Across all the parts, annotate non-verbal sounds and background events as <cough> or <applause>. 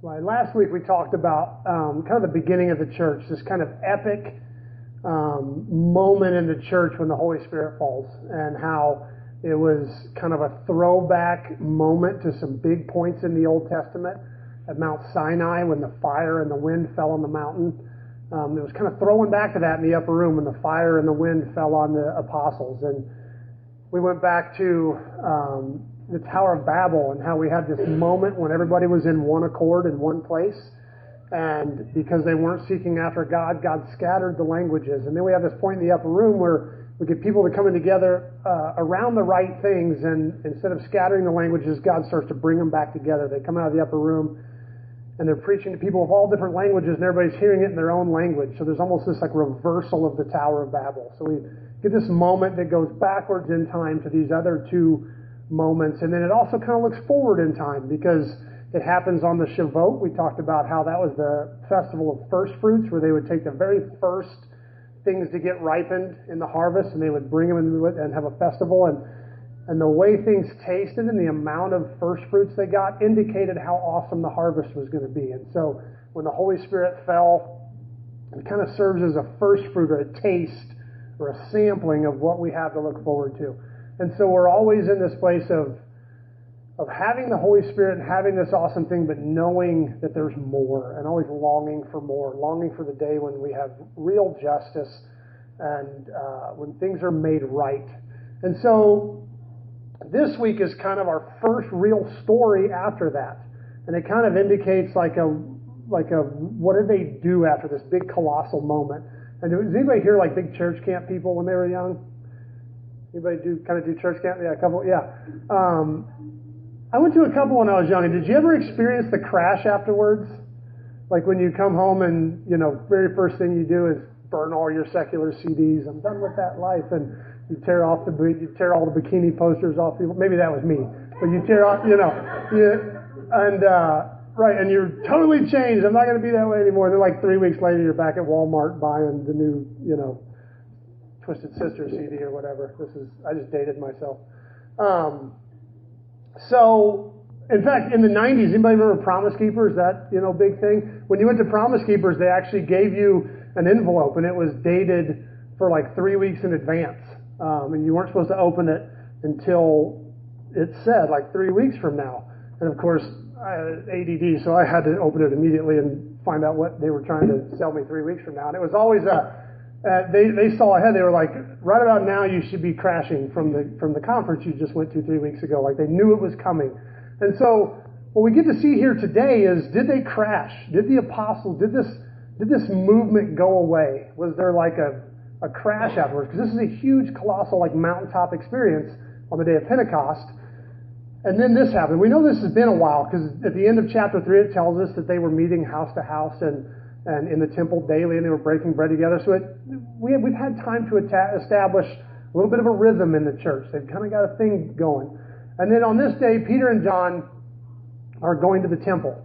Right. Last week we talked about um, kind of the beginning of the church, this kind of epic um, moment in the church when the Holy Spirit falls, and how it was kind of a throwback moment to some big points in the Old Testament at Mount Sinai when the fire and the wind fell on the mountain. Um, it was kind of throwing back to that in the upper room when the fire and the wind fell on the apostles. And we went back to um, the Tower of Babel and how we had this moment when everybody was in one accord in one place. And because they weren't seeking after God, God scattered the languages. And then we have this point in the upper room where we get people to come in together uh, around the right things. And instead of scattering the languages, God starts to bring them back together. They come out of the upper room and they're preaching to people of all different languages and everybody's hearing it in their own language. So there's almost this like reversal of the Tower of Babel. So we get this moment that goes backwards in time to these other two moments. And then it also kind of looks forward in time because it happens on the Shavuot. We talked about how that was the festival of first fruits where they would take the very first things to get ripened in the harvest and they would bring them in and have a festival. And, and the way things tasted and the amount of first fruits they got indicated how awesome the harvest was going to be. And so when the Holy Spirit fell, it kind of serves as a first fruit or a taste or a sampling of what we have to look forward to. And so we're always in this place of, of having the Holy Spirit and having this awesome thing, but knowing that there's more and always longing for more, longing for the day when we have real justice and uh, when things are made right. And so this week is kind of our first real story after that. And it kind of indicates like a, like a, what did they do after this big colossal moment? And does anybody here like big church camp people when they were young? Anybody do kind of do church camp? Yeah, a couple. Yeah. Um, I went to a couple when I was young. And did you ever experience the crash afterwards? Like when you come home and you know, very first thing you do is burn all your secular CDs. I'm done with that life, and you tear off the you tear all the bikini posters off. Maybe that was me, but you tear off, you know, you, and uh, right, and you're totally changed. I'm not going to be that way anymore. Then like three weeks later, you're back at Walmart buying the new, you know, Twisted Sister CD or whatever. This is I just dated myself. Um, so, in fact, in the '90s, anybody remember Promise Keepers? That you know big thing. When you went to Promise Keepers, they actually gave you an envelope, and it was dated for like three weeks in advance, um, and you weren't supposed to open it until it said like three weeks from now. And of course, I had ADD, so I had to open it immediately and find out what they were trying to sell me three weeks from now. And it was always a uh, they, they saw ahead. They were like, right about now, you should be crashing from the from the conference you just went to three weeks ago. Like they knew it was coming. And so, what we get to see here today is, did they crash? Did the apostles? Did this did this movement go away? Was there like a a crash afterwards? Because this is a huge, colossal, like mountaintop experience on the day of Pentecost. And then this happened. We know this has been a while because at the end of chapter three, it tells us that they were meeting house to house and and in the temple daily, and they were breaking bread together. So it, we have, we've had time to establish a little bit of a rhythm in the church. They've kind of got a thing going. And then on this day, Peter and John are going to the temple.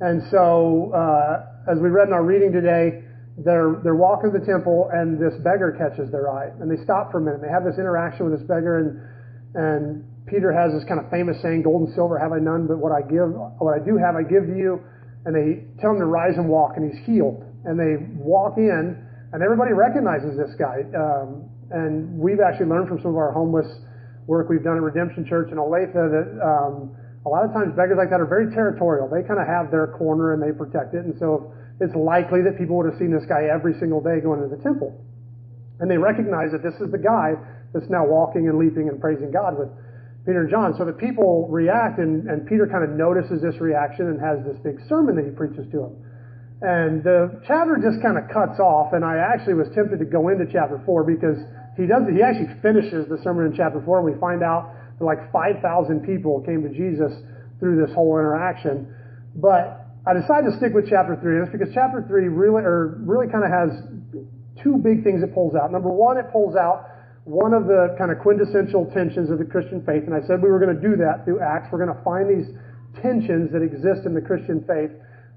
And so, uh, as we read in our reading today, they're, they're walking to the temple, and this beggar catches their eye. And they stop for a minute. They have this interaction with this beggar, and, and Peter has this kind of famous saying, Gold and silver have I none, but what I give, what I do have, I give to you and they tell him to rise and walk, and he's healed. And they walk in, and everybody recognizes this guy. Um, and we've actually learned from some of our homeless work we've done at Redemption Church in Olathe that um, a lot of times beggars like that are very territorial. They kind of have their corner and they protect it. And so it's likely that people would have seen this guy every single day going to the temple. And they recognize that this is the guy that's now walking and leaping and praising God with Peter and John. So the people react, and, and Peter kind of notices this reaction and has this big sermon that he preaches to them. And the chapter just kind of cuts off, and I actually was tempted to go into chapter 4 because he does he actually finishes the sermon in chapter 4, and we find out that like 5,000 people came to Jesus through this whole interaction. But I decided to stick with chapter 3, and it's because chapter 3 really, or really kind of has two big things it pulls out. Number one, it pulls out one of the kind of quintessential tensions of the Christian faith, and I said we were going to do that through Acts. We're going to find these tensions that exist in the Christian faith,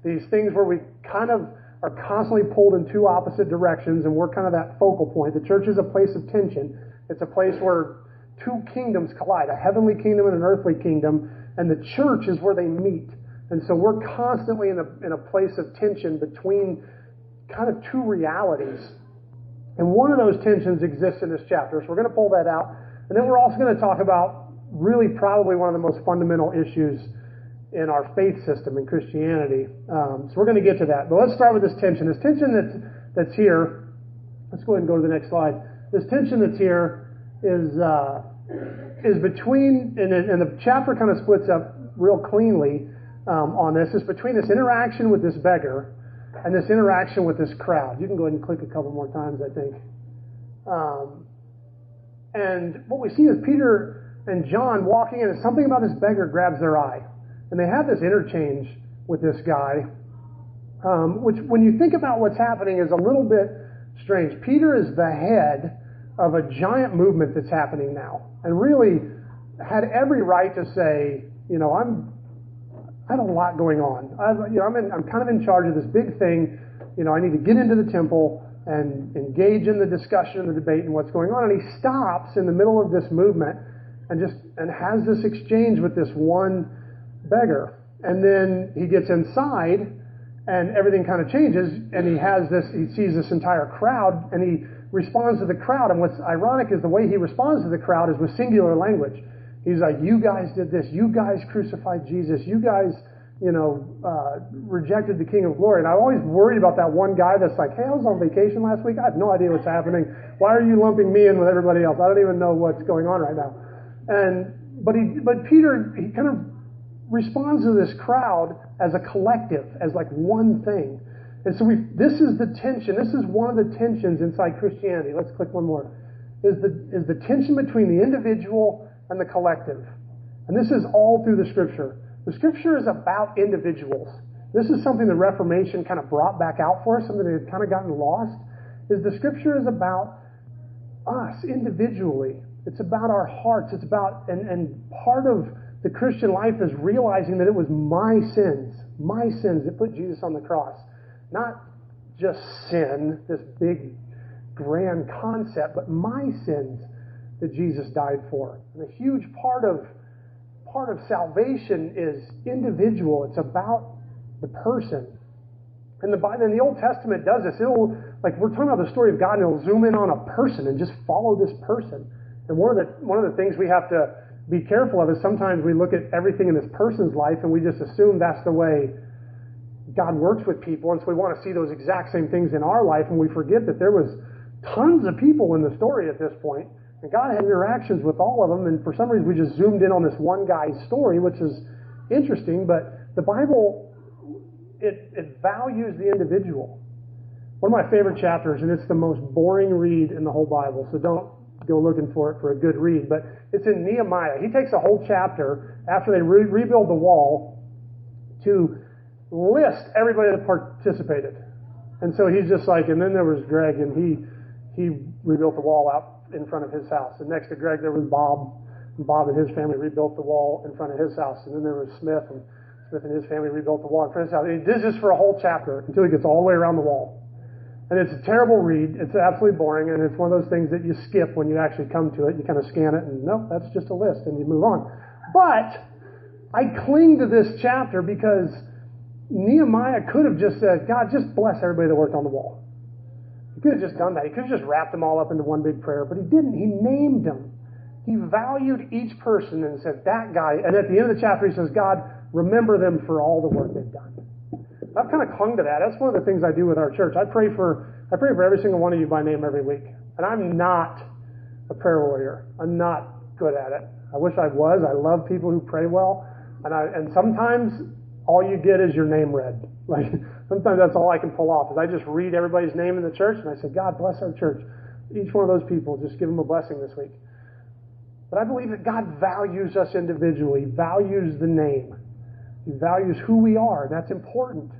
these things where we kind of are constantly pulled in two opposite directions, and we're kind of that focal point. The church is a place of tension. It's a place where two kingdoms collide, a heavenly kingdom and an earthly kingdom, and the church is where they meet. And so we're constantly in a, in a place of tension between kind of two realities. And one of those tensions exists in this chapter. So we're going to pull that out. And then we're also going to talk about really probably one of the most fundamental issues in our faith system in Christianity. Um, so we're going to get to that. But let's start with this tension. This tension that's, that's here, let's go ahead and go to the next slide. This tension that's here is, uh, is between, and, and the chapter kind of splits up real cleanly um, on this, is between this interaction with this beggar and this interaction with this crowd. You can go ahead and click a couple more times, I think. Um, and what we see is Peter and John walking in, and something about this beggar grabs their eye. And they have this interchange with this guy, um, which, when you think about what's happening, is a little bit strange. Peter is the head of a giant movement that's happening now, and really had every right to say, you know, I'm I had a lot going on. I've, you know, I'm, in, I'm kind of in charge of this big thing. You know, I need to get into the temple and engage in the discussion the debate and what's going on. And he stops in the middle of this movement and just and has this exchange with this one beggar. And then he gets inside and everything kind of changes and he has this he sees this entire crowd and he responds to the crowd and what's ironic is the way he responds to the crowd is with singular language He's like, you guys did this. You guys crucified Jesus. You guys, you know, uh, rejected the King of Glory. And I always worried about that one guy that's like, hey, I was on vacation last week. I have no idea what's happening. Why are you lumping me in with everybody else? I don't even know what's going on right now. And but he, but Peter, he kind of responds to this crowd as a collective, as like one thing. And so we, this is the tension. This is one of the tensions inside Christianity. Let's click one more. Is the is the tension between the individual and the collective. And this is all through the scripture. The scripture is about individuals. This is something the Reformation kind of brought back out for us, something that had kind of gotten lost, is the scripture is about us individually. It's about our hearts. It's about, and, and part of the Christian life is realizing that it was my sins, my sins that put Jesus on the cross. Not just sin, this big, grand concept, but my sins that Jesus died for. And a huge part of part of salvation is individual. It's about the person. And the Bible, and the Old Testament does this. It'll like we're talking about the story of God, and it'll zoom in on a person and just follow this person. And one of the one of the things we have to be careful of is sometimes we look at everything in this person's life and we just assume that's the way God works with people, and so we want to see those exact same things in our life, and we forget that there was tons of people in the story at this point and God had interactions with all of them, and for some reason we just zoomed in on this one guy's story, which is interesting, but the Bible, it, it values the individual. One of my favorite chapters, and it's the most boring read in the whole Bible, so don't go looking for it for a good read, but it's in Nehemiah. He takes a whole chapter after they re- rebuild the wall to list everybody that participated. And so he's just like, and then there was Greg, and he he rebuilt the wall out in front of his house. And next to Greg, there was Bob. And Bob and his family rebuilt the wall in front of his house. And then there was Smith, and Smith and his family rebuilt the wall in front of his house. And he did this for a whole chapter until he gets all the way around the wall. And it's a terrible read. It's absolutely boring, and it's one of those things that you skip when you actually come to it. You kind of scan it, and nope, that's just a list, and you move on. But I cling to this chapter because Nehemiah could have just said, God, just bless everybody that worked on the wall. He could have just done that. He could have just wrapped them all up into one big prayer, but he didn't. He named them. He valued each person and said, that guy. And at the end of the chapter, he says, God, remember them for all the work they've done. I've kind of clung to that. That's one of the things I do with our church. I pray for, I pray for every single one of you by name every week. And I'm not a prayer warrior. I'm not good at it. I wish I was. I love people who pray well. And I, and sometimes all you get is your name read. <laughs> Like, Sometimes that's all I can pull off is I just read everybody's name in the church and I say, God bless our church. Each one of those people, just give them a blessing this week. But I believe that God values us individually, values the name. He values who we are. That's important.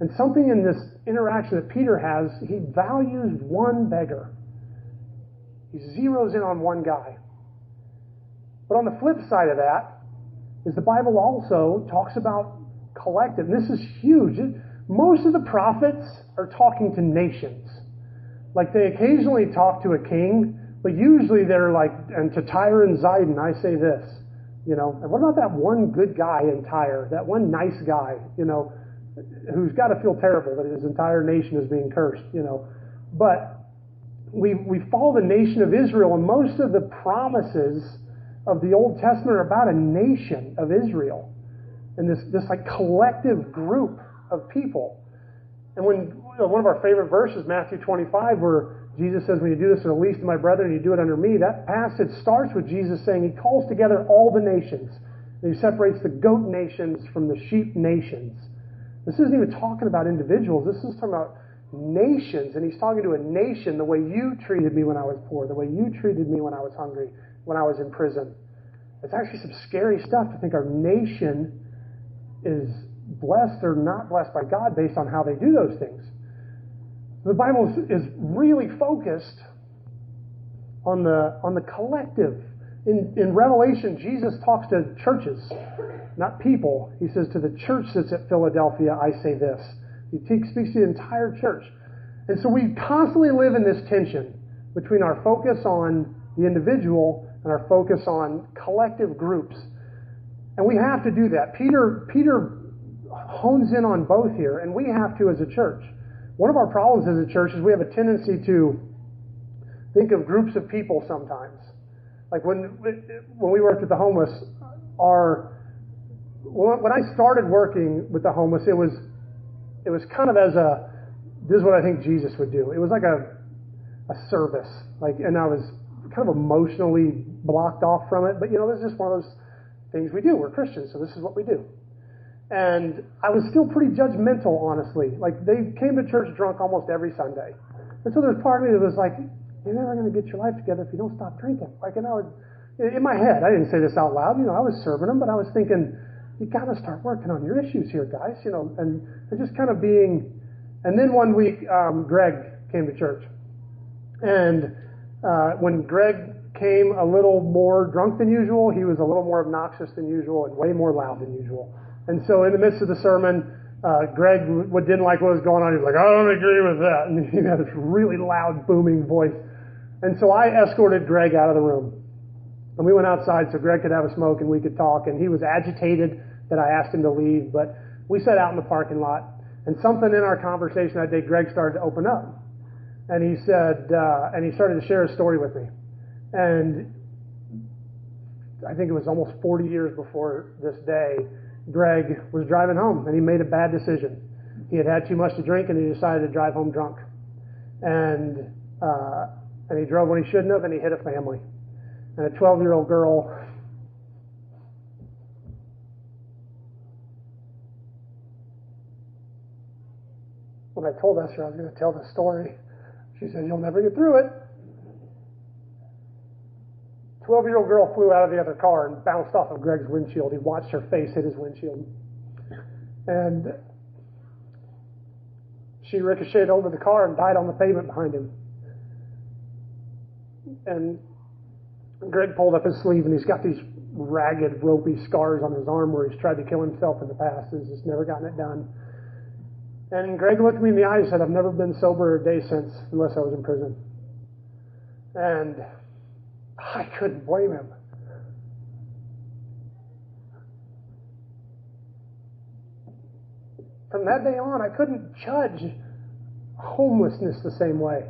And something in this interaction that Peter has, he values one beggar. He zeroes in on one guy. But on the flip side of that is the Bible also talks about collective. And this is huge. Most of the prophets are talking to nations. Like they occasionally talk to a king, but usually they're like, and to Tyre and Zidon, I say this You know, and what about that one good guy in Tyre, that one nice guy, you know, who's got to feel terrible that his entire nation is being cursed, you know. But we, we follow the nation of Israel, and most of the promises of the Old Testament are about a nation of Israel and this, this like collective group of people. And when you know, one of our favorite verses, Matthew 25, where Jesus says, When you do this to the least of my brethren, you do it under me, that passage starts with Jesus saying he calls together all the nations. And he separates the goat nations from the sheep nations. This isn't even talking about individuals. This is talking about nations. And he's talking to a nation the way you treated me when I was poor, the way you treated me when I was hungry, when I was in prison. It's actually some scary stuff to think our nation is blessed or not blessed by God based on how they do those things. The Bible is really focused on the, on the collective. In, in Revelation, Jesus talks to churches, not people. He says, To the church that's at Philadelphia, I say this. He speaks to the entire church. And so we constantly live in this tension between our focus on the individual and our focus on collective groups. And we have to do that. Peter, Peter hones in on both here, and we have to as a church. One of our problems as a church is we have a tendency to think of groups of people sometimes. Like when when we worked with the homeless, our when I started working with the homeless, it was it was kind of as a this is what I think Jesus would do. It was like a a service, like, and I was kind of emotionally blocked off from it. But you know, this is just one of those things we do. We're Christians, so this is what we do. And I was still pretty judgmental, honestly. Like they came to church drunk almost every Sunday, and so there's part of me that was like, "You're never going to get your life together if you don't stop drinking." Like, and I was in my head. I didn't say this out loud. You know, I was serving them, but I was thinking, "You got to start working on your issues here, guys." You know, and, and just kind of being. And then one week, um, Greg came to church, and uh, when Greg came a little more drunk than usual, he was a little more obnoxious than usual and way more loud than usual. And so in the midst of the sermon, uh, Greg what didn't like what was going on. He was like, I don't agree with that. And <laughs> he had this really loud, booming voice. And so I escorted Greg out of the room. And we went outside so Greg could have a smoke and we could talk. And he was agitated that I asked him to leave. But we sat out in the parking lot. And something in our conversation that day, Greg started to open up. And he said, uh, and he started to share a story with me. And I think it was almost 40 years before this day, Greg was driving home and he made a bad decision. He had had too much to drink and he decided to drive home drunk. And, uh, and he drove when he shouldn't have and he hit a family. And a 12 year old girl when I told Esther I was going to tell the story, she said, You'll never get through it. 12 year old girl flew out of the other car and bounced off of Greg's windshield. He watched her face hit his windshield. And she ricocheted over the car and died on the pavement behind him. And Greg pulled up his sleeve and he's got these ragged, ropey scars on his arm where he's tried to kill himself in the past and he's just never gotten it done. And Greg looked me in the eye and said, I've never been sober a day since, unless I was in prison. And I couldn't blame him. From that day on, I couldn't judge homelessness the same way.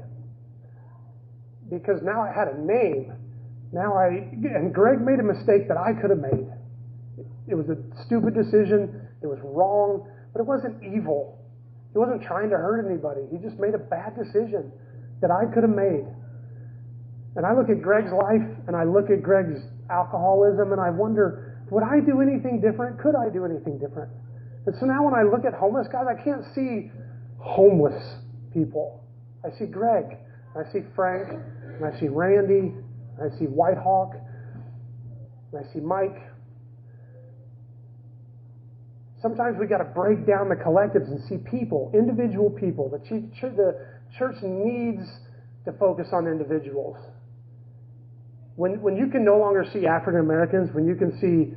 Because now I had a name. Now I, and Greg made a mistake that I could have made. It was a stupid decision. It was wrong, but it wasn't evil. He wasn't trying to hurt anybody. He just made a bad decision that I could have made. And I look at Greg's life and I look at Greg's alcoholism and I wonder, would I do anything different? Could I do anything different? And so now when I look at homeless guys, I can't see homeless people. I see Greg, I see Frank, and I see Randy, and I see Whitehawk, and I see Mike. Sometimes we got to break down the collectives and see people, individual people. The church needs to focus on individuals. When, when you can no longer see African Americans, when you can see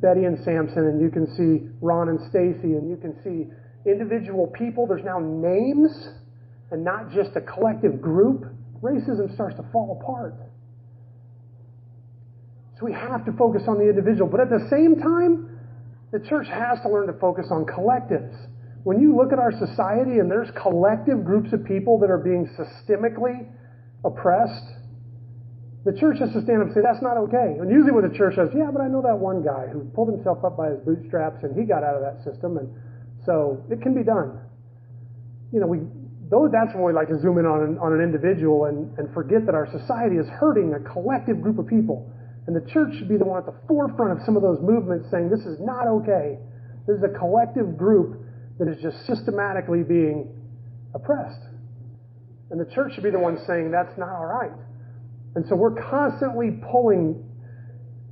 Betty and Samson, and you can see Ron and Stacy, and you can see individual people, there's now names and not just a collective group, racism starts to fall apart. So we have to focus on the individual. But at the same time, the church has to learn to focus on collectives. When you look at our society and there's collective groups of people that are being systemically oppressed, the church has to stand up and say, that's not okay. And usually what the church says, yeah, but I know that one guy who pulled himself up by his bootstraps and he got out of that system, and so it can be done. You know, we, though that's when we like to zoom in on an, on an individual and, and forget that our society is hurting a collective group of people. And the church should be the one at the forefront of some of those movements saying this is not okay. This is a collective group that is just systematically being oppressed. And the church should be the one saying that's not all right. And so we're constantly pulling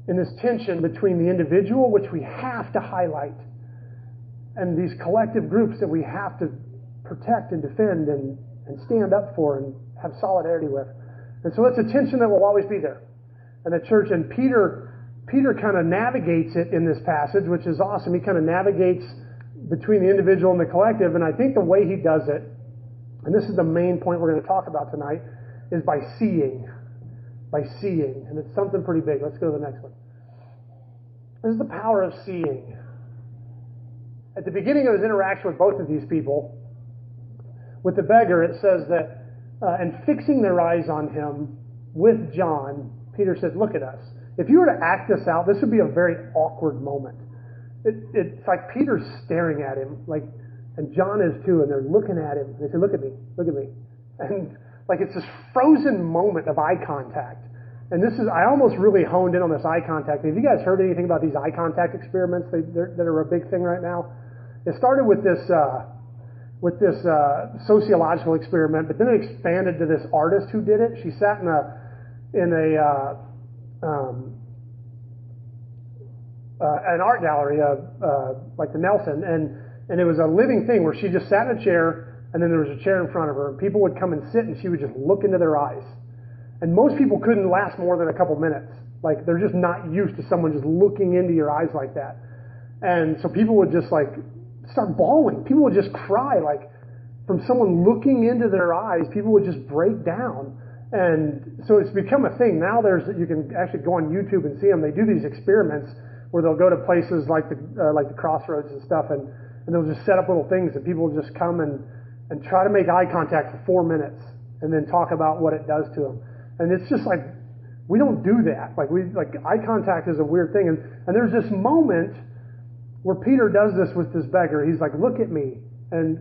in this tension between the individual, which we have to highlight, and these collective groups that we have to protect and defend and, and stand up for and have solidarity with. And so it's a tension that will always be there. And the church, and Peter, Peter kind of navigates it in this passage, which is awesome. He kind of navigates between the individual and the collective. And I think the way he does it, and this is the main point we're going to talk about tonight, is by seeing. By seeing. And it's something pretty big. Let's go to the next one. This is the power of seeing. At the beginning of his interaction with both of these people, with the beggar, it says that, uh, and fixing their eyes on him with John, Peter said, Look at us. If you were to act this out, this would be a very awkward moment. It, it's like Peter's staring at him, like, and John is too, and they're looking at him. They say, Look at me, look at me. And like it's this frozen moment of eye contact. And this is, I almost really honed in on this eye contact. Have you guys heard anything about these eye contact experiments that, that are a big thing right now? It started with this, uh, with this uh, sociological experiment, but then it expanded to this artist who did it. She sat in a in a uh, um, uh, an art gallery, uh, uh, like the Nelson, and and it was a living thing where she just sat in a chair, and then there was a chair in front of her, and people would come and sit, and she would just look into their eyes. And most people couldn't last more than a couple minutes. Like they're just not used to someone just looking into your eyes like that. And so people would just like start bawling. People would just cry, like from someone looking into their eyes. People would just break down, and so it's become a thing. Now there's you can actually go on YouTube and see them. They do these experiments where they'll go to places like the uh, like the crossroads and stuff, and and they'll just set up little things, and people will just come and and try to make eye contact for four minutes, and then talk about what it does to them. And it's just like we don't do that. Like we like eye contact is a weird thing, and and there's this moment where Peter does this with this beggar. He's like, "Look at me," and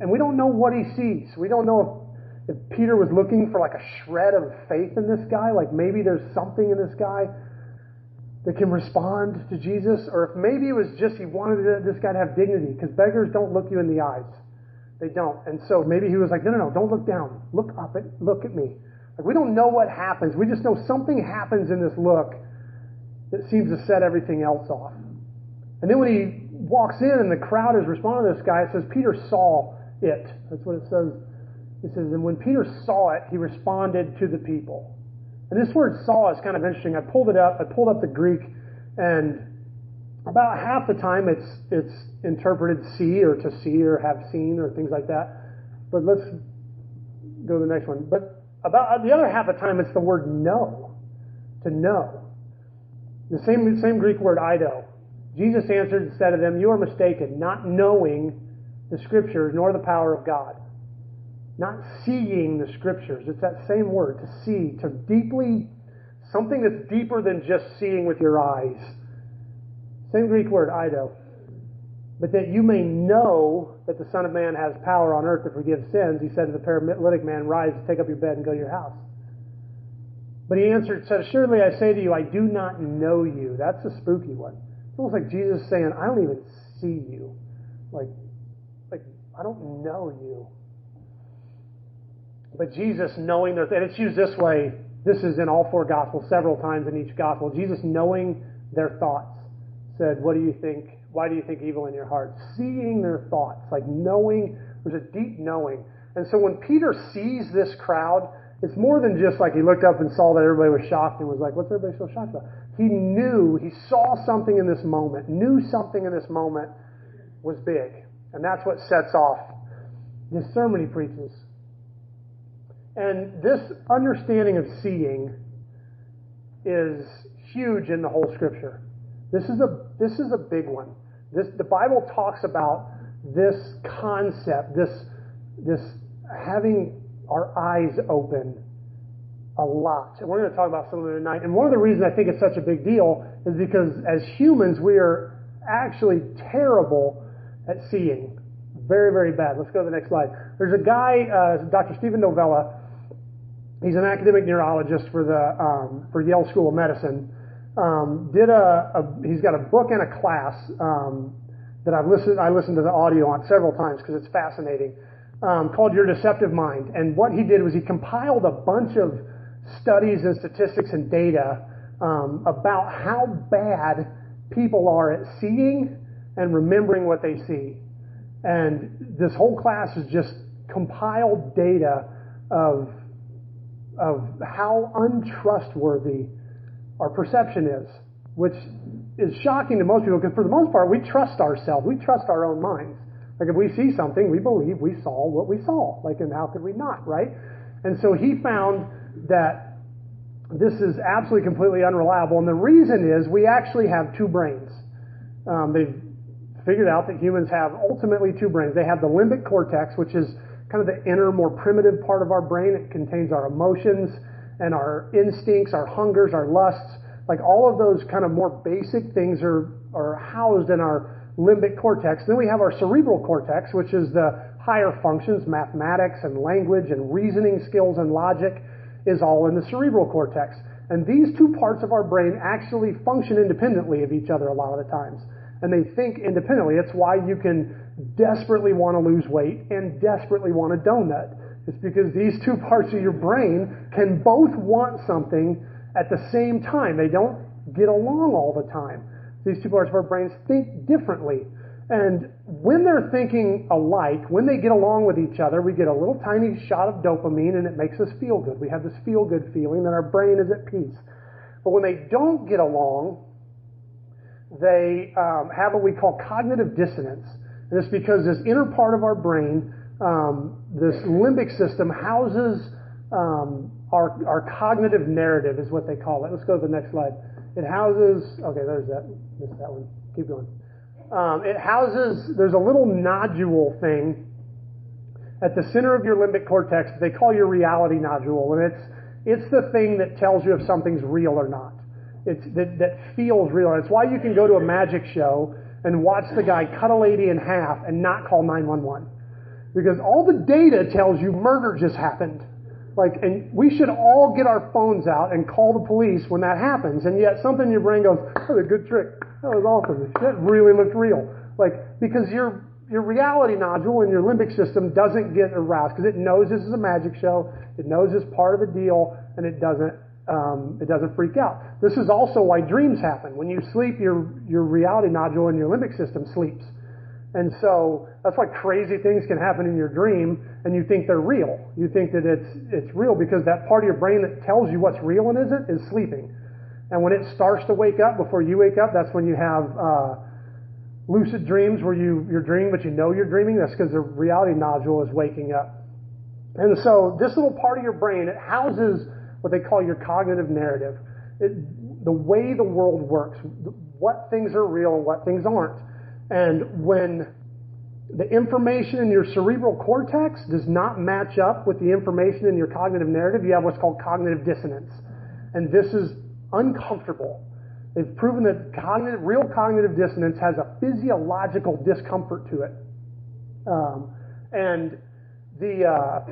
and we don't know what he sees. We don't know if, if Peter was looking for like a shred of faith in this guy, like maybe there's something in this guy that can respond to Jesus, or if maybe it was just he wanted this guy to have dignity, because beggars don't look you in the eyes. They don't. And so maybe he was like, no, no, no, don't look down. Look up at, look at me. Like we don't know what happens. We just know something happens in this look that seems to set everything else off. And then when he walks in and the crowd is responding to this guy, it says Peter saw it. That's what it says. It says, and when Peter saw it, he responded to the people. And this word saw is kind of interesting. I pulled it up. I pulled up the Greek, and about half the time it's it's interpreted see or to see or have seen or things like that. But let's go to the next one. But about the other half of the time it's the word know, to know. The same same Greek word ido. Jesus answered and said to them, You are mistaken, not knowing the Scriptures nor the power of God. Not seeing the Scriptures. It's that same word, to see, to deeply, something that's deeper than just seeing with your eyes. Same Greek word, Ido. But that you may know that the Son of Man has power on earth to forgive sins, he said to the paralytic man, Rise, take up your bed, and go to your house. But he answered, said, Assuredly I say to you, I do not know you. That's a spooky one. It's almost like Jesus saying, I don't even see you. Like, like I don't know you. But Jesus knowing their, and it's used this way, this is in all four Gospels, several times in each Gospel. Jesus knowing their thoughts said, What do you think? Why do you think evil in your heart? Seeing their thoughts, like knowing, there's a deep knowing. And so when Peter sees this crowd, it's more than just like he looked up and saw that everybody was shocked and was like, What's everybody so shocked about? He knew, he saw something in this moment, knew something in this moment was big. And that's what sets off this sermon he preaches. And this understanding of seeing is huge in the whole scripture. This is a this is a big one. This the Bible talks about this concept, this this having our eyes open a lot. And we're going to talk about some of it tonight. And one of the reasons I think it's such a big deal is because as humans, we are actually terrible at seeing. Very, very bad. Let's go to the next slide. There's a guy, uh, Dr. Steven Novella. He's an academic neurologist for the um, for Yale School of Medicine. Um, did a, a, he's got a book and a class um, that I've listened I listened to the audio on several times because it's fascinating. Um, called Your Deceptive Mind. And what he did was he compiled a bunch of studies and statistics and data um, about how bad people are at seeing and remembering what they see. And this whole class is just compiled data of, of how untrustworthy our perception is, which is shocking to most people because for the most part we trust ourselves. We trust our own minds. Like if we see something, we believe we saw what we saw. Like and how could we not, right? And so he found that this is absolutely completely unreliable. And the reason is we actually have two brains. Um, they've figured out that humans have ultimately two brains. They have the limbic cortex, which is kind of the inner, more primitive part of our brain. It contains our emotions and our instincts, our hungers, our lusts. Like all of those kind of more basic things are, are housed in our limbic cortex. Then we have our cerebral cortex, which is the higher functions, mathematics and language and reasoning skills and logic is all in the cerebral cortex. And these two parts of our brain actually function independently of each other a lot of the times. And they think independently. It's why you can desperately want to lose weight and desperately want a donut. It's because these two parts of your brain can both want something at the same time. They don't get along all the time. These two parts of our brains think differently. And when they're thinking alike, when they get along with each other, we get a little tiny shot of dopamine and it makes us feel good. We have this feel good feeling that our brain is at peace. But when they don't get along, they um, have what we call cognitive dissonance. And it's because this inner part of our brain, um, this limbic system, houses um, our, our cognitive narrative, is what they call it. Let's go to the next slide. It houses, okay, there's that. Missed that one. Keep going. Um, it houses, there's a little nodule thing at the center of your limbic cortex they call your reality nodule. And it's, it's the thing that tells you if something's real or not. It's, that, that feels real. And it's why you can go to a magic show and watch the guy cut a lady in half and not call 911. Because all the data tells you murder just happened. Like, and we should all get our phones out and call the police when that happens. And yet something in your brain goes, that was a good trick. That was awesome. That really looked real. Like, because your, your reality nodule in your limbic system doesn't get aroused because it knows this is a magic show. It knows it's part of the deal and it doesn't, um, it doesn't freak out. This is also why dreams happen. When you sleep, your, your reality nodule in your limbic system sleeps. And so that's why crazy things can happen in your dream and you think they're real. You think that it's, it's real because that part of your brain that tells you what's real and isn't is sleeping. And when it starts to wake up before you wake up, that's when you have uh, lucid dreams where you, you're dreaming but you know you're dreaming. That's because the reality nodule is waking up. And so this little part of your brain, it houses what they call your cognitive narrative. It, the way the world works, what things are real and what things aren't. And when the information in your cerebral cortex does not match up with the information in your cognitive narrative, you have what's called cognitive dissonance. And this is uncomfortable. They've proven that cognitive, real cognitive dissonance has a physiological discomfort to it. Um, and the uh,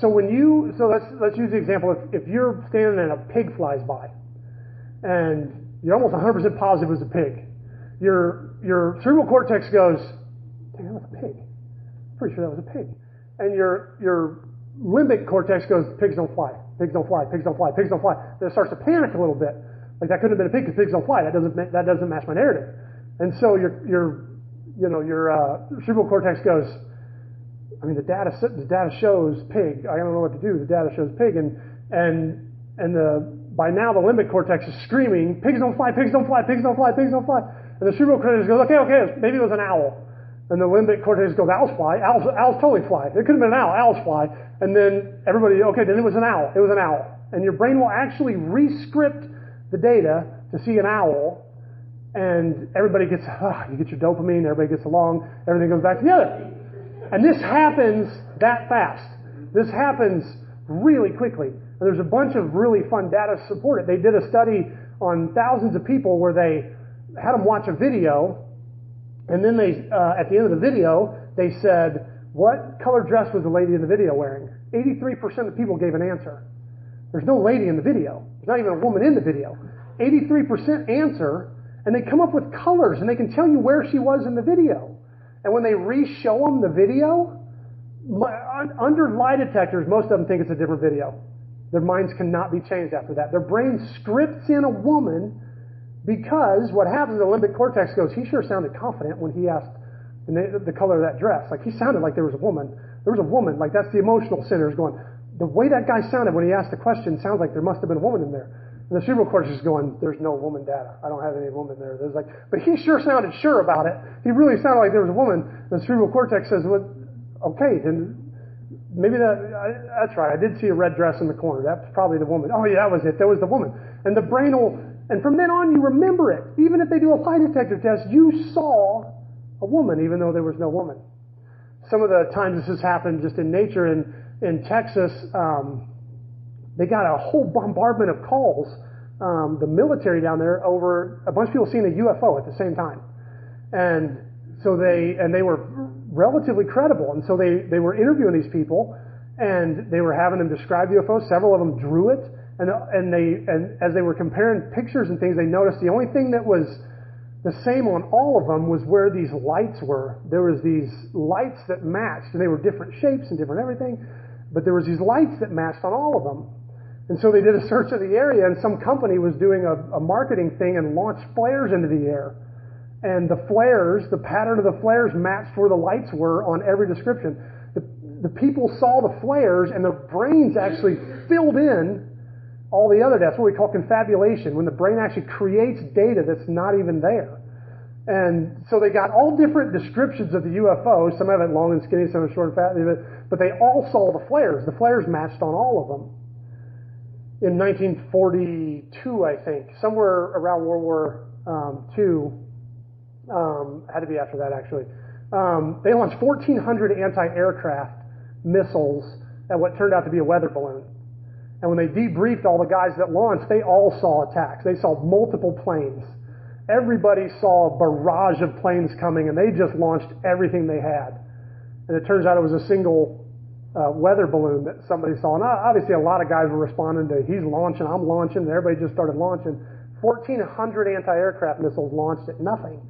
so when you so let's let's use the example if, if you're standing and a pig flies by, and you're almost 100% positive it was a pig, your your cerebral cortex goes, "Dang, that was a pig." Pretty sure that was a pig. And your your limbic cortex goes, "Pigs don't fly. Pigs don't fly. Pigs don't fly. Pigs don't fly." Then it starts to panic a little bit. Like that couldn't have been a pig because pigs don't fly. That doesn't that doesn't match my narrative. And so your your you know your uh, cerebral cortex goes. I mean, the data the data shows pig. I don't know what to do. The data shows pig, and and and the by now the limbic cortex is screaming, "Pigs don't fly! Pigs don't fly! Pigs don't fly! Pigs don't fly!" And the cerebral cortex goes, "Okay, okay, maybe it was an owl." And the limbic cortex goes, "Owls fly! Owls, owls totally fly! It could have been an owl. Owls fly!" And then everybody, okay, then it was an owl. It was an owl, and your brain will actually re-script the data to see an owl, and everybody gets, ah, you get your dopamine, everybody gets along, everything goes back together. And this happens that fast. This happens really quickly. And there's a bunch of really fun data to support it. They did a study on thousands of people where they had them watch a video, and then they, uh, at the end of the video, they said, what color dress was the lady in the video wearing? 83% of people gave an answer. There's no lady in the video. There's not even a woman in the video. 83% answer, and they come up with colors, and they can tell you where she was in the video. And when they re-show them the video, under lie detectors, most of them think it's a different video. Their minds cannot be changed after that. Their brain scripts in a woman because what happens, the limbic cortex goes, he sure sounded confident when he asked the, the color of that dress. Like he sounded like there was a woman. There was a woman. Like that's the emotional centers going, the way that guy sounded when he asked the question sounds like there must have been a woman in there. And the cerebral cortex is going, there's no woman data. I don't have any woman there. There's like, but he sure sounded sure about it. He really sounded like there was a woman. The cerebral cortex says, well, okay, then maybe that, I, that's right. I did see a red dress in the corner. That's probably the woman. Oh yeah, that was it. That was the woman. And the brain will, and from then on you remember it. Even if they do a lie detector test, you saw a woman even though there was no woman. Some of the times this has happened just in nature in, in Texas, um, they got a whole bombardment of calls, um, the military down there over a bunch of people seeing a UFO at the same time. And so they, and they were relatively credible. And so they, they were interviewing these people and they were having them describe UFOs. Several of them drew it. And, and they, and as they were comparing pictures and things, they noticed the only thing that was the same on all of them was where these lights were. There was these lights that matched and they were different shapes and different everything. But there was these lights that matched on all of them. And so they did a search of the area, and some company was doing a, a marketing thing and launched flares into the air. And the flares, the pattern of the flares matched where the lights were on every description. The, the people saw the flares, and their brains actually filled in all the other. That's what we call confabulation, when the brain actually creates data that's not even there. And so they got all different descriptions of the UFO. Some of it long and skinny, some of it short and fat, but they all saw the flares. The flares matched on all of them in 1942, I think, somewhere around World War um, II, um, had to be after that actually. Um, they launched 1,400 anti-aircraft missiles at what turned out to be a weather balloon. And when they debriefed all the guys that launched, they all saw attacks. They saw multiple planes. Everybody saw a barrage of planes coming, and they just launched everything they had. And it turns out it was a single uh, weather balloon that somebody saw. And obviously, a lot of guys were responding to, he's launching, I'm launching, and everybody just started launching. 1,400 anti aircraft missiles launched at nothing.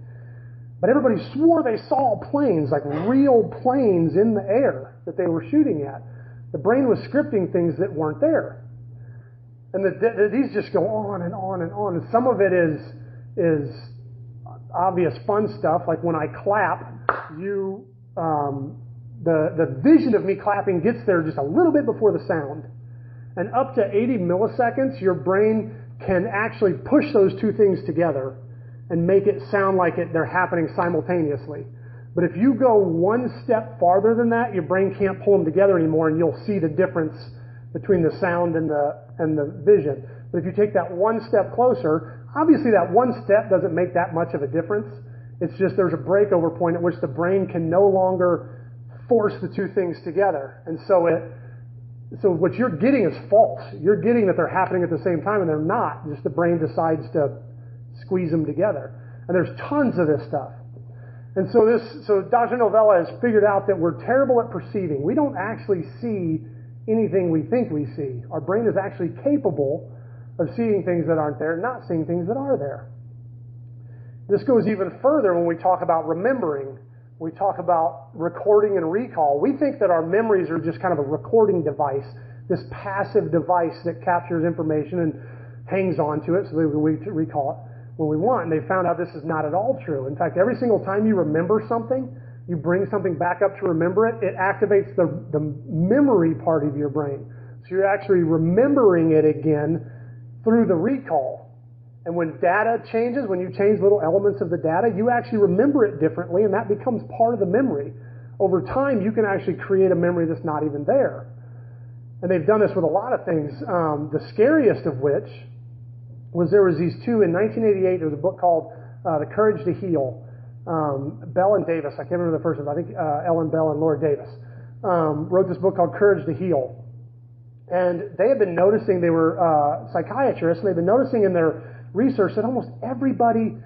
But everybody swore they saw planes, like real planes in the air that they were shooting at. The brain was scripting things that weren't there. And the, the, these just go on and on and on. And some of it is, is obvious fun stuff, like when I clap, you um, the, the vision of me clapping gets there just a little bit before the sound. And up to 80 milliseconds, your brain can actually push those two things together and make it sound like it, they're happening simultaneously. But if you go one step farther than that, your brain can't pull them together anymore and you'll see the difference between the sound and the, and the vision. But if you take that one step closer, obviously that one step doesn't make that much of a difference. It's just there's a breakover point at which the brain can no longer force the two things together. And so it, so what you're getting is false. You're getting that they're happening at the same time and they're not. Just the brain decides to squeeze them together. And there's tons of this stuff. And so this, so Dr. Novella has figured out that we're terrible at perceiving. We don't actually see anything we think we see. Our brain is actually capable of seeing things that aren't there, not seeing things that are there. This goes even further when we talk about remembering we talk about recording and recall. We think that our memories are just kind of a recording device, this passive device that captures information and hangs on to it so that we recall it when we want. And they found out this is not at all true. In fact, every single time you remember something, you bring something back up to remember it, it activates the, the memory part of your brain. So you're actually remembering it again through the recall. And when data changes, when you change little elements of the data, you actually remember it differently, and that becomes part of the memory. Over time, you can actually create a memory that's not even there. And they've done this with a lot of things, um, the scariest of which was there was these two in 1988. There was a book called uh, The Courage to Heal. Um, Bell and Davis, I can't remember the first one. I think uh, Ellen Bell and Laura Davis um, wrote this book called Courage to Heal. And they had been noticing, they were uh, psychiatrists, and they've been noticing in their research that almost everybody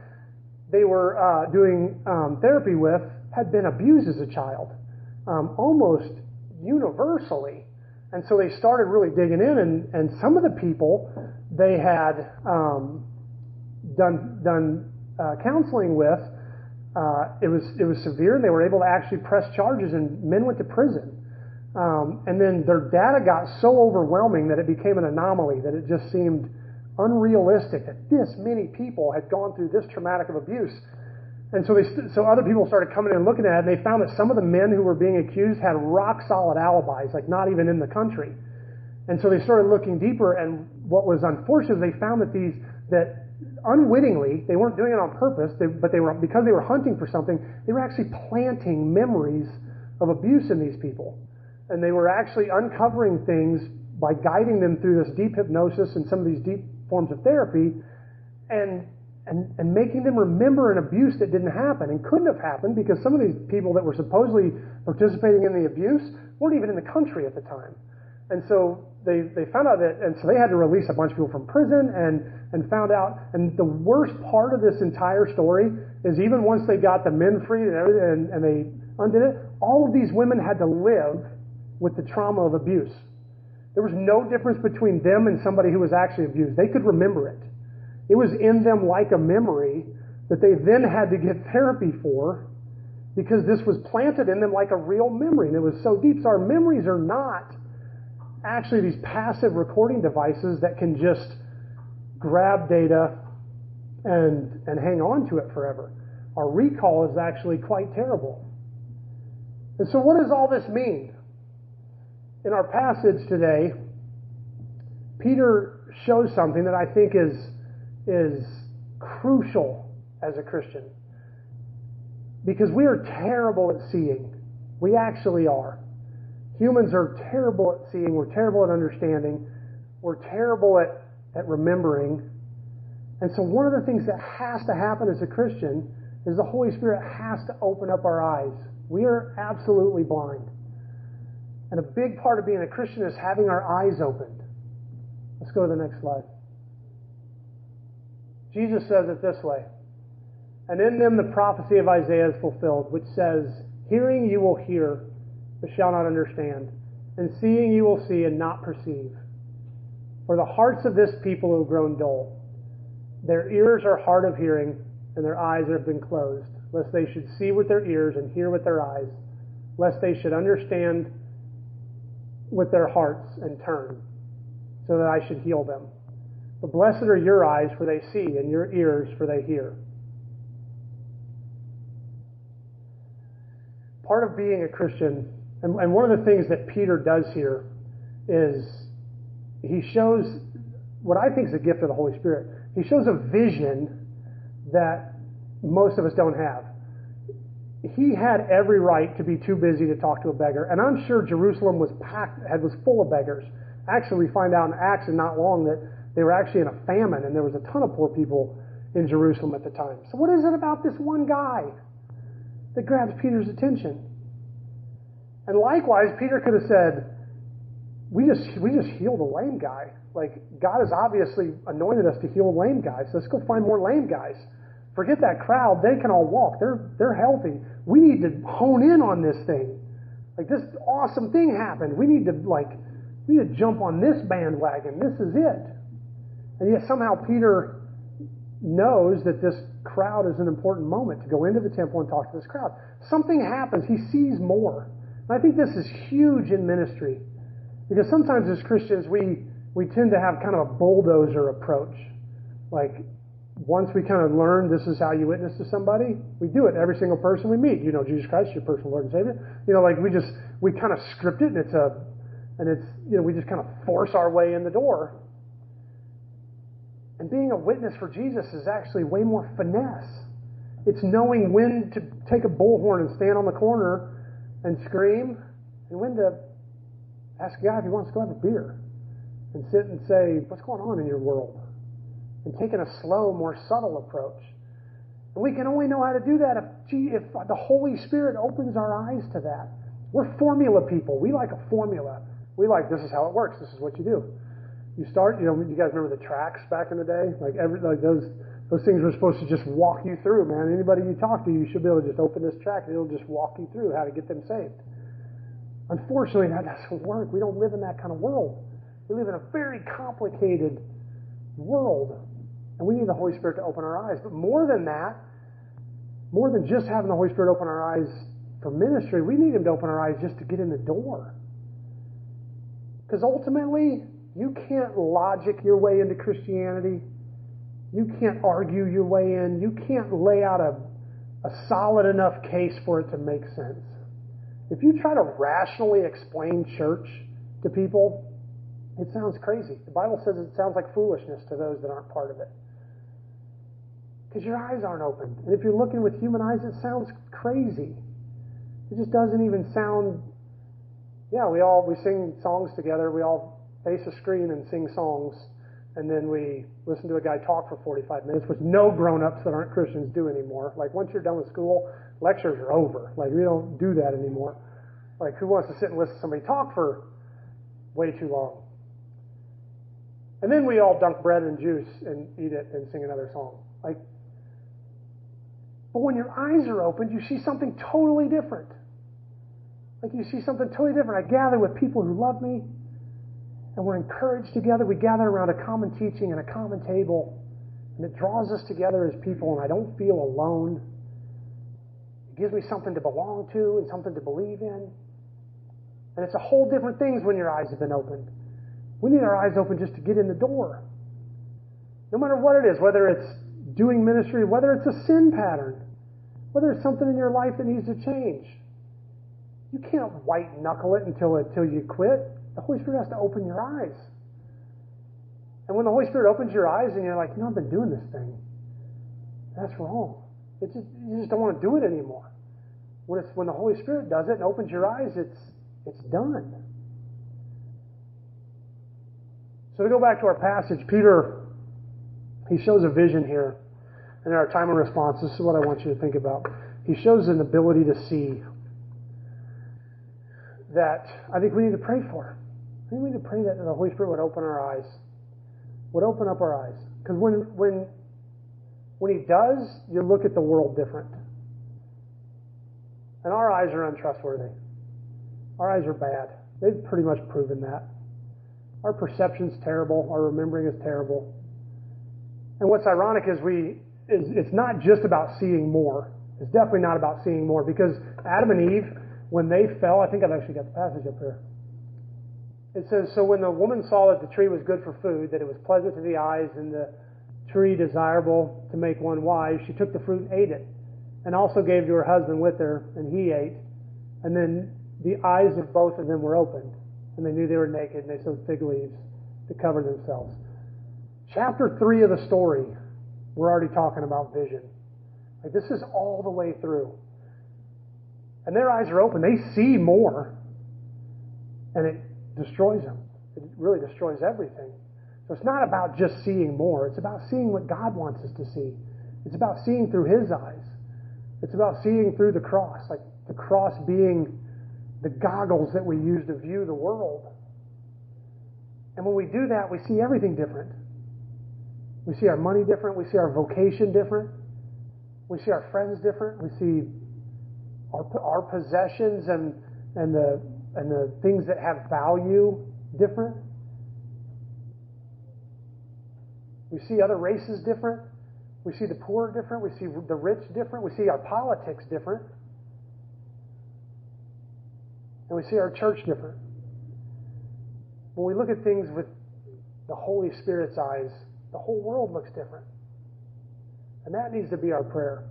they were uh, doing um, therapy with had been abused as a child, um, almost universally. And so they started really digging in, and, and some of the people they had um, done done uh, counseling with, uh, it was it was severe, and they were able to actually press charges, and men went to prison. Um, and then their data got so overwhelming that it became an anomaly, that it just seemed unrealistic that this many people had gone through this traumatic of abuse. And so, they st- so other people started coming in and looking at it, and they found that some of the men who were being accused had rock solid alibis, like not even in the country. And so they started looking deeper, and what was unfortunate, they found that these that unwittingly they weren't doing it on purpose, they, but they were because they were hunting for something, they were actually planting memories of abuse in these people, and they were actually uncovering things by guiding them through this deep hypnosis and some of these deep forms of therapy, and and, and making them remember an abuse that didn't happen and couldn't have happened because some of these people that were supposedly participating in the abuse weren't even in the country at the time. And so they, they found out that, and so they had to release a bunch of people from prison and, and found out. And the worst part of this entire story is even once they got the men freed and, everything, and, and they undid it, all of these women had to live with the trauma of abuse. There was no difference between them and somebody who was actually abused. They could remember it. It was in them like a memory that they then had to get therapy for because this was planted in them like a real memory. And it was so deep. So our memories are not actually these passive recording devices that can just grab data and, and hang on to it forever. Our recall is actually quite terrible. And so, what does all this mean? In our passage today, Peter shows something that I think is is crucial as a Christian. Because we are terrible at seeing. We actually are. Humans are terrible at seeing. We're terrible at understanding. We're terrible at, at remembering. And so, one of the things that has to happen as a Christian is the Holy Spirit has to open up our eyes. We are absolutely blind. And a big part of being a Christian is having our eyes opened. Let's go to the next slide. Jesus says it this way And in them the prophecy of Isaiah is fulfilled, which says, Hearing you will hear, but shall not understand, and seeing you will see and not perceive. For the hearts of this people have grown dull. Their ears are hard of hearing, and their eyes have been closed, lest they should see with their ears and hear with their eyes, lest they should understand with their hearts and turn, so that I should heal them. But blessed are your eyes, for they see, and your ears, for they hear. Part of being a Christian, and, and one of the things that Peter does here, is he shows what I think is a gift of the Holy Spirit. He shows a vision that most of us don't have. He had every right to be too busy to talk to a beggar, and I'm sure Jerusalem was packed, was full of beggars. Actually, we find out in Acts, and not long, that they were actually in a famine, and there was a ton of poor people in Jerusalem at the time. So, what is it about this one guy that grabs Peter's attention? And likewise, Peter could have said, "We just we just healed a lame guy. Like God has obviously anointed us to heal lame guys. Let's go find more lame guys. Forget that crowd; they can all walk. They're they're healthy. We need to hone in on this thing. Like this awesome thing happened. We need to like we need to jump on this bandwagon. This is it." And yet somehow Peter knows that this crowd is an important moment to go into the temple and talk to this crowd. Something happens. He sees more. I think this is huge in ministry. Because sometimes as Christians, we, we tend to have kind of a bulldozer approach. Like, once we kind of learn this is how you witness to somebody, we do it every single person we meet. You know Jesus Christ, your personal Lord and Savior. You know, like we just, we kind of script it and it's a, and it's, you know, we just kind of force our way in the door. And being a witness for Jesus is actually way more finesse. It's knowing when to take a bullhorn and stand on the corner and scream, and when to ask guy if he wants to go have a beer and sit and say, What's going on in your world? and taking a slow, more subtle approach. And we can only know how to do that if, gee, if the Holy Spirit opens our eyes to that. We're formula people. We like a formula. We like this is how it works. This is what you do. You start. You know, you guys remember the tracks back in the day? Like every like those those things were supposed to just walk you through, man. Anybody you talk to, you should be able to just open this track and it'll just walk you through how to get them saved. Unfortunately, that doesn't work. We don't live in that kind of world. We live in a very complicated world. And we need the Holy Spirit to open our eyes. But more than that, more than just having the Holy Spirit open our eyes for ministry, we need Him to open our eyes just to get in the door. Because ultimately, you can't logic your way into Christianity. You can't argue your way in. You can't lay out a, a solid enough case for it to make sense. If you try to rationally explain church to people, it sounds crazy. The Bible says it sounds like foolishness to those that aren't part of it. Because your eyes aren't opened. And if you're looking with human eyes, it sounds crazy. It just doesn't even sound. Yeah, we all we sing songs together. We all face a screen and sing songs, and then we listen to a guy talk for 45 minutes, which no grown-ups that aren't Christians do anymore. Like once you're done with school, lectures are over. Like we don't do that anymore. Like who wants to sit and listen to somebody talk for way too long? And then we all dunk bread and juice and eat it and sing another song. Like, but when your eyes are opened, you see something totally different. Like you see something totally different. I gather with people who love me, and we're encouraged together. We gather around a common teaching and a common table, and it draws us together as people, and I don't feel alone. It gives me something to belong to and something to believe in. And it's a whole different things when your eyes have been opened. We need our eyes open just to get in the door. No matter what it is, whether it's doing ministry, whether it's a sin pattern, whether it's something in your life that needs to change. You can't white knuckle it until until you quit. The Holy Spirit has to open your eyes. And when the Holy Spirit opens your eyes and you're like, you know, I've been doing this thing, that's wrong. It's just, you just don't want to do it anymore. When it's when the Holy Spirit does it and opens your eyes, it's it's done. So to go back to our passage, Peter, he shows a vision here. And in our time of response, this is what I want you to think about. He shows an ability to see that I think we need to pray for. I we need to pray that the Holy Spirit would open our eyes, would open up our eyes. Because when, when, when He does, you look at the world different. And our eyes are untrustworthy. Our eyes are bad. They've pretty much proven that. Our perception's terrible. Our remembering is terrible. And what's ironic is we is it's not just about seeing more. It's definitely not about seeing more because Adam and Eve, when they fell, I think I've actually got the passage up here. It says, So when the woman saw that the tree was good for food, that it was pleasant to the eyes, and the tree desirable to make one wise, she took the fruit and ate it, and also gave to her husband with her, and he ate. And then the eyes of both of them were opened and they knew they were naked, and they sewed fig leaves to cover themselves. Chapter 3 of the story, we're already talking about vision. Like, this is all the way through. And their eyes are open. They see more, and it destroys them. It really destroys everything. So it's not about just seeing more. It's about seeing what God wants us to see. It's about seeing through His eyes. It's about seeing through the cross, like the cross being the goggles that we use to view the world. And when we do that, we see everything different. We see our money different. We see our vocation different. We see our friends different. We see our, our possessions and, and, the, and the things that have value different. We see other races different. We see the poor different. We see the rich different. We see our politics different. And we see our church different. When we look at things with the Holy Spirit's eyes, the whole world looks different. And that needs to be our prayer.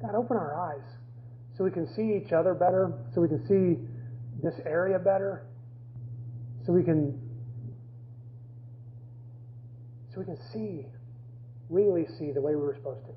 God, open our eyes so we can see each other better, so we can see this area better, so we can so we can see, really see the way we were supposed to.